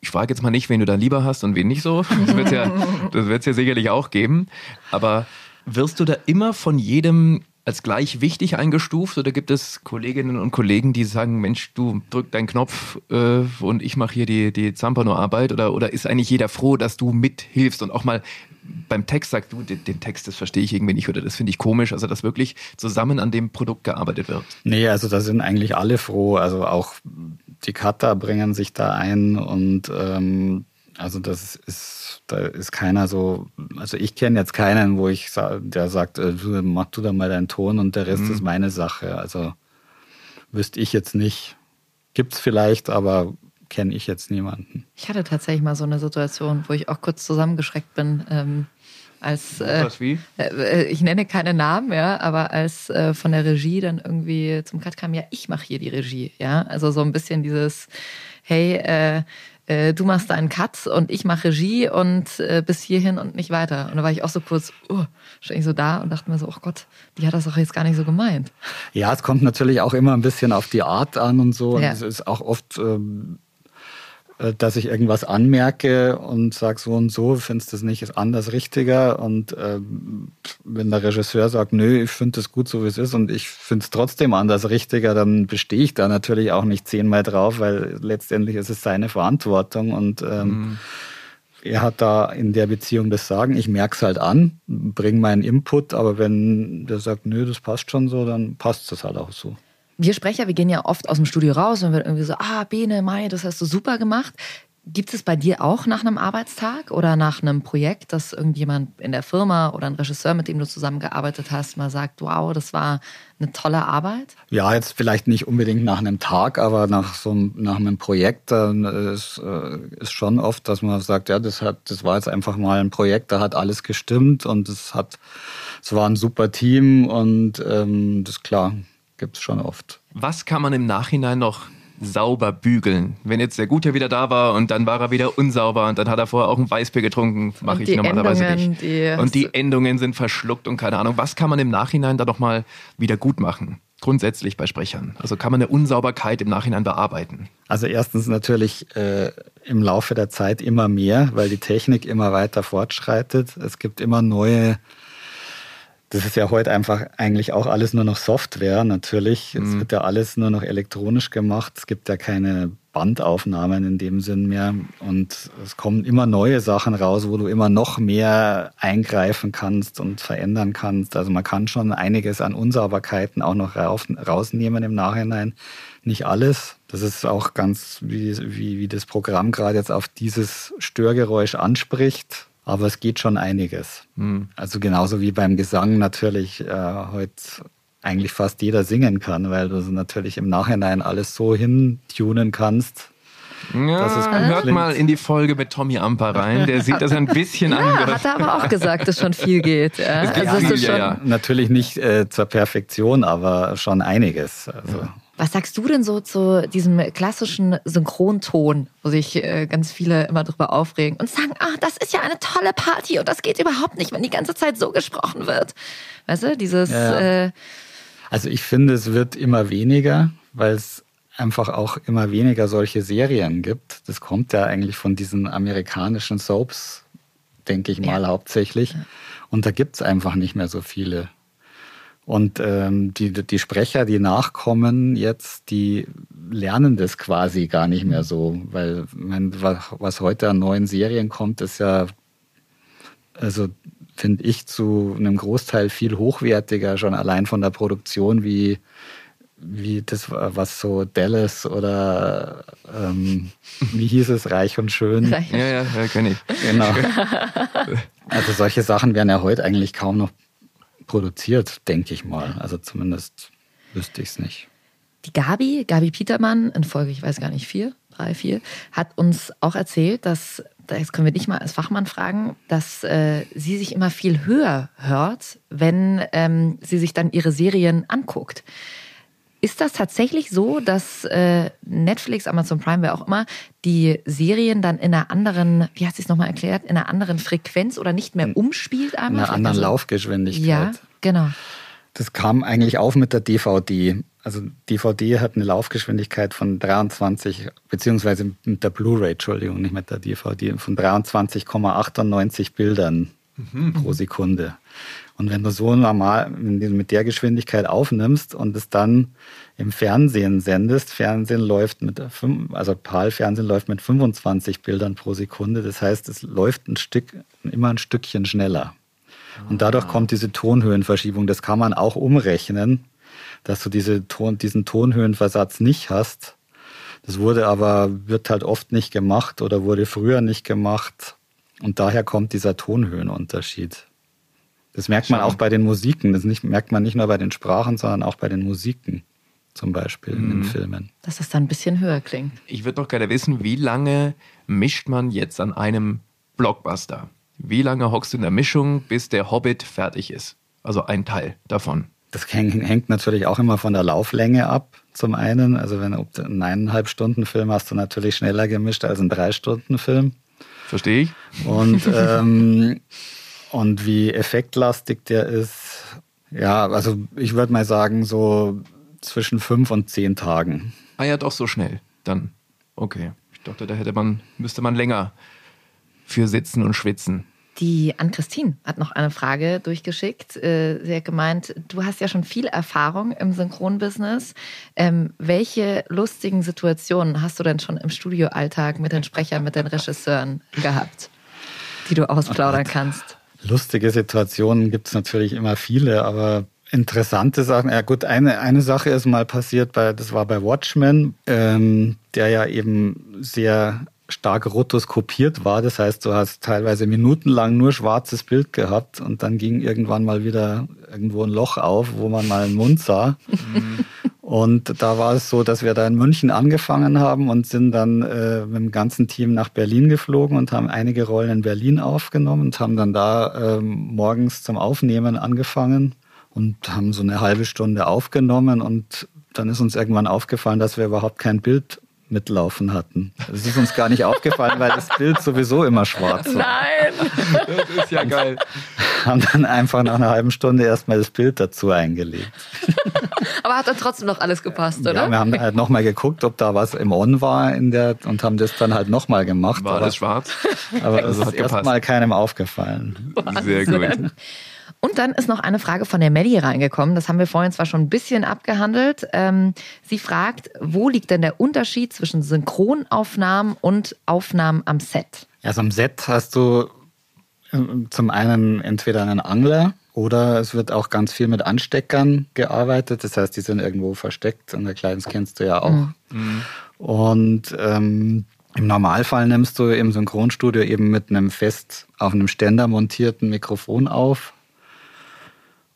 Ich frage jetzt mal nicht, wen du da lieber hast und wen nicht so. Das wird ja, das wird's ja sicherlich auch geben. Aber wirst du da immer von jedem als gleich wichtig eingestuft? Oder gibt es Kolleginnen und Kollegen, die sagen, Mensch, du drück deinen Knopf äh, und ich mache hier die, die Zampano-Arbeit? Oder, oder ist eigentlich jeder froh, dass du mithilfst und auch mal beim Text sagst du, den, den Text, das verstehe ich irgendwie nicht oder das finde ich komisch, also dass wirklich zusammen an dem Produkt gearbeitet wird. Nee, also da sind eigentlich alle froh, also auch die Cutter bringen sich da ein und ähm, also das ist, da ist keiner so, also ich kenne jetzt keinen, wo ich der sagt, äh, mach du da mal deinen Ton und der Rest mhm. ist meine Sache. Also wüsste ich jetzt nicht. Gibt's vielleicht, aber kenne ich jetzt niemanden. Ich hatte tatsächlich mal so eine Situation, wo ich auch kurz zusammengeschreckt bin. Ähm, als äh, Was wie? Äh, ich nenne keine Namen, ja, aber als äh, von der Regie dann irgendwie zum Cut kam, ja, ich mache hier die Regie, ja, also so ein bisschen dieses, hey, äh, äh, du machst deinen Cut und ich mache Regie und äh, bis hierhin und nicht weiter. Und da war ich auch so kurz, uh, stand ich so da und dachte mir so, oh Gott, die hat das doch jetzt gar nicht so gemeint. Ja, es kommt natürlich auch immer ein bisschen auf die Art an und so. Ja. Und es ist auch oft ähm, äh, dass ich irgendwas anmerke und sage so und so, findest du das nicht ist anders richtiger. Und ähm, wenn der Regisseur sagt, nö, ich finde das gut so wie es ist und ich finde es trotzdem anders richtiger, dann bestehe ich da natürlich auch nicht zehnmal drauf, weil letztendlich ist es seine Verantwortung und ähm, mhm. er hat da in der Beziehung das Sagen. Ich merke es halt an, bringe meinen Input, aber wenn der sagt, nö, das passt schon so, dann passt es halt auch so wir Sprecher, wir gehen ja oft aus dem Studio raus und wird irgendwie so, ah, Bene, Mai, das hast du super gemacht. Gibt es bei dir auch nach einem Arbeitstag oder nach einem Projekt, dass irgendjemand in der Firma oder ein Regisseur, mit dem du zusammengearbeitet hast, mal sagt, wow, das war eine tolle Arbeit? Ja, jetzt vielleicht nicht unbedingt nach einem Tag, aber nach so einem, nach einem Projekt dann ist, äh, ist schon oft, dass man sagt, ja, das hat, das war jetzt einfach mal ein Projekt, da hat alles gestimmt und es hat, es war ein super Team und ähm, das klar, gibt's schon oft. Was kann man im Nachhinein noch sauber bügeln. Wenn jetzt der Gute wieder da war und dann war er wieder unsauber und dann hat er vorher auch ein Weißbier getrunken, mache ich normalerweise Endungen, nicht. Die und die Endungen sind verschluckt und keine Ahnung. Was kann man im Nachhinein da noch mal wieder gut machen? Grundsätzlich bei Sprechern. Also kann man eine Unsauberkeit im Nachhinein bearbeiten? Also erstens natürlich äh, im Laufe der Zeit immer mehr, weil die Technik immer weiter fortschreitet. Es gibt immer neue das ist ja heute einfach eigentlich auch alles nur noch Software, natürlich. Mhm. Es wird ja alles nur noch elektronisch gemacht. Es gibt ja keine Bandaufnahmen in dem Sinn mehr. Und es kommen immer neue Sachen raus, wo du immer noch mehr eingreifen kannst und verändern kannst. Also man kann schon einiges an Unsauberkeiten auch noch rausnehmen im Nachhinein. Nicht alles. Das ist auch ganz, wie, wie, wie das Programm gerade jetzt auf dieses Störgeräusch anspricht aber es geht schon einiges. Mhm. Also genauso wie beim Gesang natürlich äh, heute eigentlich fast jeder singen kann, weil du natürlich im Nachhinein alles so hintunen kannst. Ja, hört mal in die Folge mit Tommy Amper rein, der sieht das ein bisschen ja, anders. Hat er aber auch gesagt, dass schon viel geht. Ja. Also viel, ja, ja. Natürlich nicht äh, zur Perfektion, aber schon einiges. Also. Was sagst du denn so zu diesem klassischen Synchronton, wo sich äh, ganz viele immer drüber aufregen und sagen, ah, das ist ja eine tolle Party und das geht überhaupt nicht, wenn die ganze Zeit so gesprochen wird. Weißt du, dieses... Ja. Äh, also ich finde, es wird immer weniger, weil es einfach auch immer weniger solche Serien gibt. Das kommt ja eigentlich von diesen amerikanischen Soaps, denke ich mal, ja. hauptsächlich. Und da gibt es einfach nicht mehr so viele. Und ähm, die, die Sprecher, die nachkommen jetzt, die lernen das quasi gar nicht mehr so, weil mein, was heute an neuen Serien kommt, ist ja, also finde ich zu einem Großteil viel hochwertiger, schon allein von der Produktion wie wie das was so Dallas oder ähm, wie hieß es Reich und schön. Reich. Ja, ja, ja kenne ich. Genau. Also solche Sachen werden ja heute eigentlich kaum noch produziert, denke ich mal. Also zumindest wüsste ich es nicht. Die Gabi, Gabi Petermann, in Folge, ich weiß gar nicht, vier, drei, vier, hat uns auch erzählt, dass, das können wir nicht mal als Fachmann fragen, dass äh, sie sich immer viel höher hört, wenn ähm, sie sich dann ihre Serien anguckt. Ist das tatsächlich so, dass äh, Netflix, Amazon Prime, wer auch immer, die Serien dann in einer anderen, wie hat sie es nochmal erklärt, in einer anderen Frequenz oder nicht mehr umspielt einmal? In einer anderen also, Laufgeschwindigkeit. Ja, genau. Das kam eigentlich auf mit der DVD. Also DVD hat eine Laufgeschwindigkeit von 23, beziehungsweise mit der Blu-ray, Entschuldigung, nicht mit der DVD, von 23,98 Bildern mhm. pro Sekunde. Und wenn du so normal mit der Geschwindigkeit aufnimmst und es dann im Fernsehen sendest, Fernsehen läuft mit, also PAL-Fernsehen läuft mit 25 Bildern pro Sekunde. Das heißt, es läuft ein Stück, immer ein Stückchen schneller. Und dadurch ah. kommt diese Tonhöhenverschiebung. Das kann man auch umrechnen, dass du diese Ton, diesen Tonhöhenversatz nicht hast. Das wurde aber, wird halt oft nicht gemacht oder wurde früher nicht gemacht. Und daher kommt dieser Tonhöhenunterschied. Das merkt man auch bei den Musiken. Das nicht, merkt man nicht nur bei den Sprachen, sondern auch bei den Musiken zum Beispiel mhm. in den mhm. Filmen. Dass das dann ein bisschen höher klingt. Ich würde noch gerne wissen, wie lange mischt man jetzt an einem Blockbuster? Wie lange hockst du in der Mischung, bis der Hobbit fertig ist? Also ein Teil davon. Das hängt natürlich auch immer von der Lauflänge ab. Zum einen, also wenn du einen eineinhalb Stunden Film hast du natürlich schneller gemischt als einen drei Stunden Film. Verstehe ich. Und ähm, Und wie effektlastig der ist, ja, also ich würde mal sagen, so zwischen fünf und zehn Tagen. Ah ja, doch so schnell. Dann. Okay. Ich dachte, da hätte man, müsste man länger für sitzen und schwitzen. Die Ann-Christine hat noch eine Frage durchgeschickt. Äh, sie hat gemeint, du hast ja schon viel Erfahrung im Synchronbusiness. Ähm, welche lustigen Situationen hast du denn schon im Studioalltag mit den Sprechern, mit den Regisseuren gehabt, die du ausplaudern kannst? Lustige Situationen gibt es natürlich immer viele, aber interessante Sachen. Ja gut, eine, eine Sache ist mal passiert, bei, das war bei Watchmen, ähm, der ja eben sehr stark rotoskopiert war. Das heißt, du hast teilweise minutenlang nur schwarzes Bild gehabt und dann ging irgendwann mal wieder irgendwo ein Loch auf, wo man mal einen Mund sah. Und da war es so, dass wir da in München angefangen haben und sind dann äh, mit dem ganzen Team nach Berlin geflogen und haben einige Rollen in Berlin aufgenommen und haben dann da äh, morgens zum Aufnehmen angefangen und haben so eine halbe Stunde aufgenommen. Und dann ist uns irgendwann aufgefallen, dass wir überhaupt kein Bild mitlaufen hatten. Das ist uns gar nicht aufgefallen, weil das Bild sowieso immer schwarz war. Nein! Das ist ja geil. Haben dann einfach nach einer halben Stunde erstmal das Bild dazu eingelegt. Aber hat dann trotzdem noch alles gepasst, oder? Ja, wir haben halt nochmal geguckt, ob da was im On war in der und haben das dann halt nochmal gemacht. War alles schwarz? Aber das ist erstmal keinem aufgefallen. Sehr gut. Und dann ist noch eine Frage von der Melli reingekommen. Das haben wir vorhin zwar schon ein bisschen abgehandelt. Ähm, sie fragt, wo liegt denn der Unterschied zwischen Synchronaufnahmen und Aufnahmen am Set? Also am Set hast du ähm, zum einen entweder einen Angler oder es wird auch ganz viel mit Ansteckern gearbeitet. Das heißt, die sind irgendwo versteckt und der Kleines kennst du ja auch. Mhm. Und ähm, im Normalfall nimmst du im Synchronstudio eben mit einem fest auf einem Ständer montierten Mikrofon auf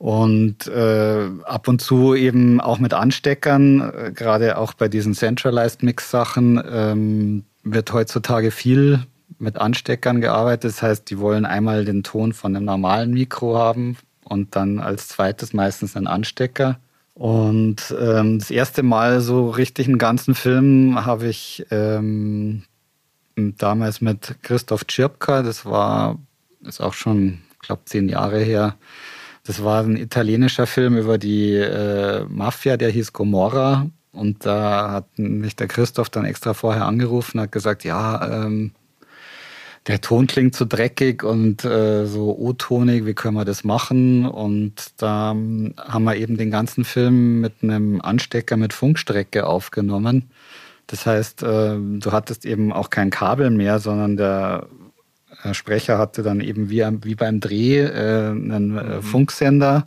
und äh, ab und zu eben auch mit Ansteckern, äh, gerade auch bei diesen Centralized Mix-Sachen, ähm, wird heutzutage viel mit Ansteckern gearbeitet. Das heißt, die wollen einmal den Ton von einem normalen Mikro haben und dann als zweites meistens einen Anstecker. Und ähm, das erste Mal so richtig einen ganzen Film habe ich ähm, damals mit Christoph Tschirpka, das war, ist auch schon, ich glaube, zehn Jahre her, das war ein italienischer Film über die äh, Mafia, der hieß Gomorra. Und da hat mich der Christoph dann extra vorher angerufen, hat gesagt, ja, ähm, der Ton klingt so dreckig und äh, so O-tonig, wie können wir das machen? Und da ähm, haben wir eben den ganzen Film mit einem Anstecker mit Funkstrecke aufgenommen. Das heißt, äh, du hattest eben auch kein Kabel mehr, sondern der Sprecher hatte dann eben wie, wie beim Dreh äh, einen äh, mhm. Funksender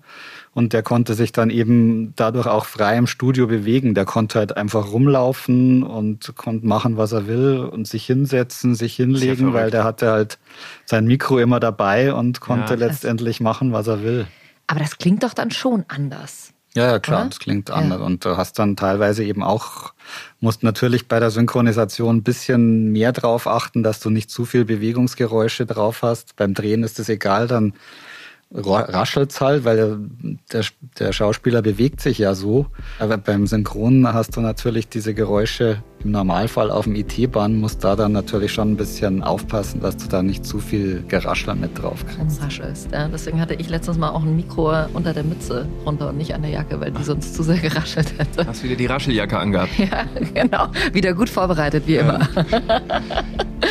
und der konnte sich dann eben dadurch auch frei im Studio bewegen. Der konnte halt einfach rumlaufen und konnte machen, was er will und sich hinsetzen, sich hinlegen, weil der hatte halt sein Mikro immer dabei und konnte ja. letztendlich machen, was er will. Aber das klingt doch dann schon anders. Ja, ja, klar, Oder? das klingt anders. Ja. Und du hast dann teilweise eben auch, musst natürlich bei der Synchronisation ein bisschen mehr drauf achten, dass du nicht zu viel Bewegungsgeräusche drauf hast. Beim Drehen ist es egal, dann raschelt's halt, weil der, der Schauspieler bewegt sich ja so. Aber beim Synchron hast du natürlich diese Geräusche im Normalfall auf dem IT-Bahn, musst da dann natürlich schon ein bisschen aufpassen, dass du da nicht zu viel Geraschler mit drauf kriegst. Raschelst, ja. Deswegen hatte ich letztens mal auch ein Mikro unter der Mütze runter und nicht an der Jacke, weil die sonst zu sehr geraschelt hätte. Hast wieder die Rascheljacke angehabt. Ja, genau. Wieder gut vorbereitet, wie ja. immer.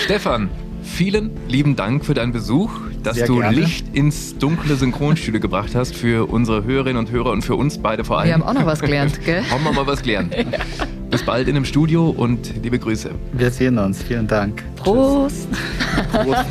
Stefan, vielen lieben Dank für deinen Besuch dass Sehr du gerne. Licht ins dunkle Synchronstudio gebracht hast für unsere Hörerinnen und Hörer und für uns beide vor allem. Wir haben auch noch was gelernt, gell? haben wir mal was gelernt. ja. Bis bald in dem Studio und liebe Grüße. Wir sehen uns. Vielen Dank. Prost. Prost.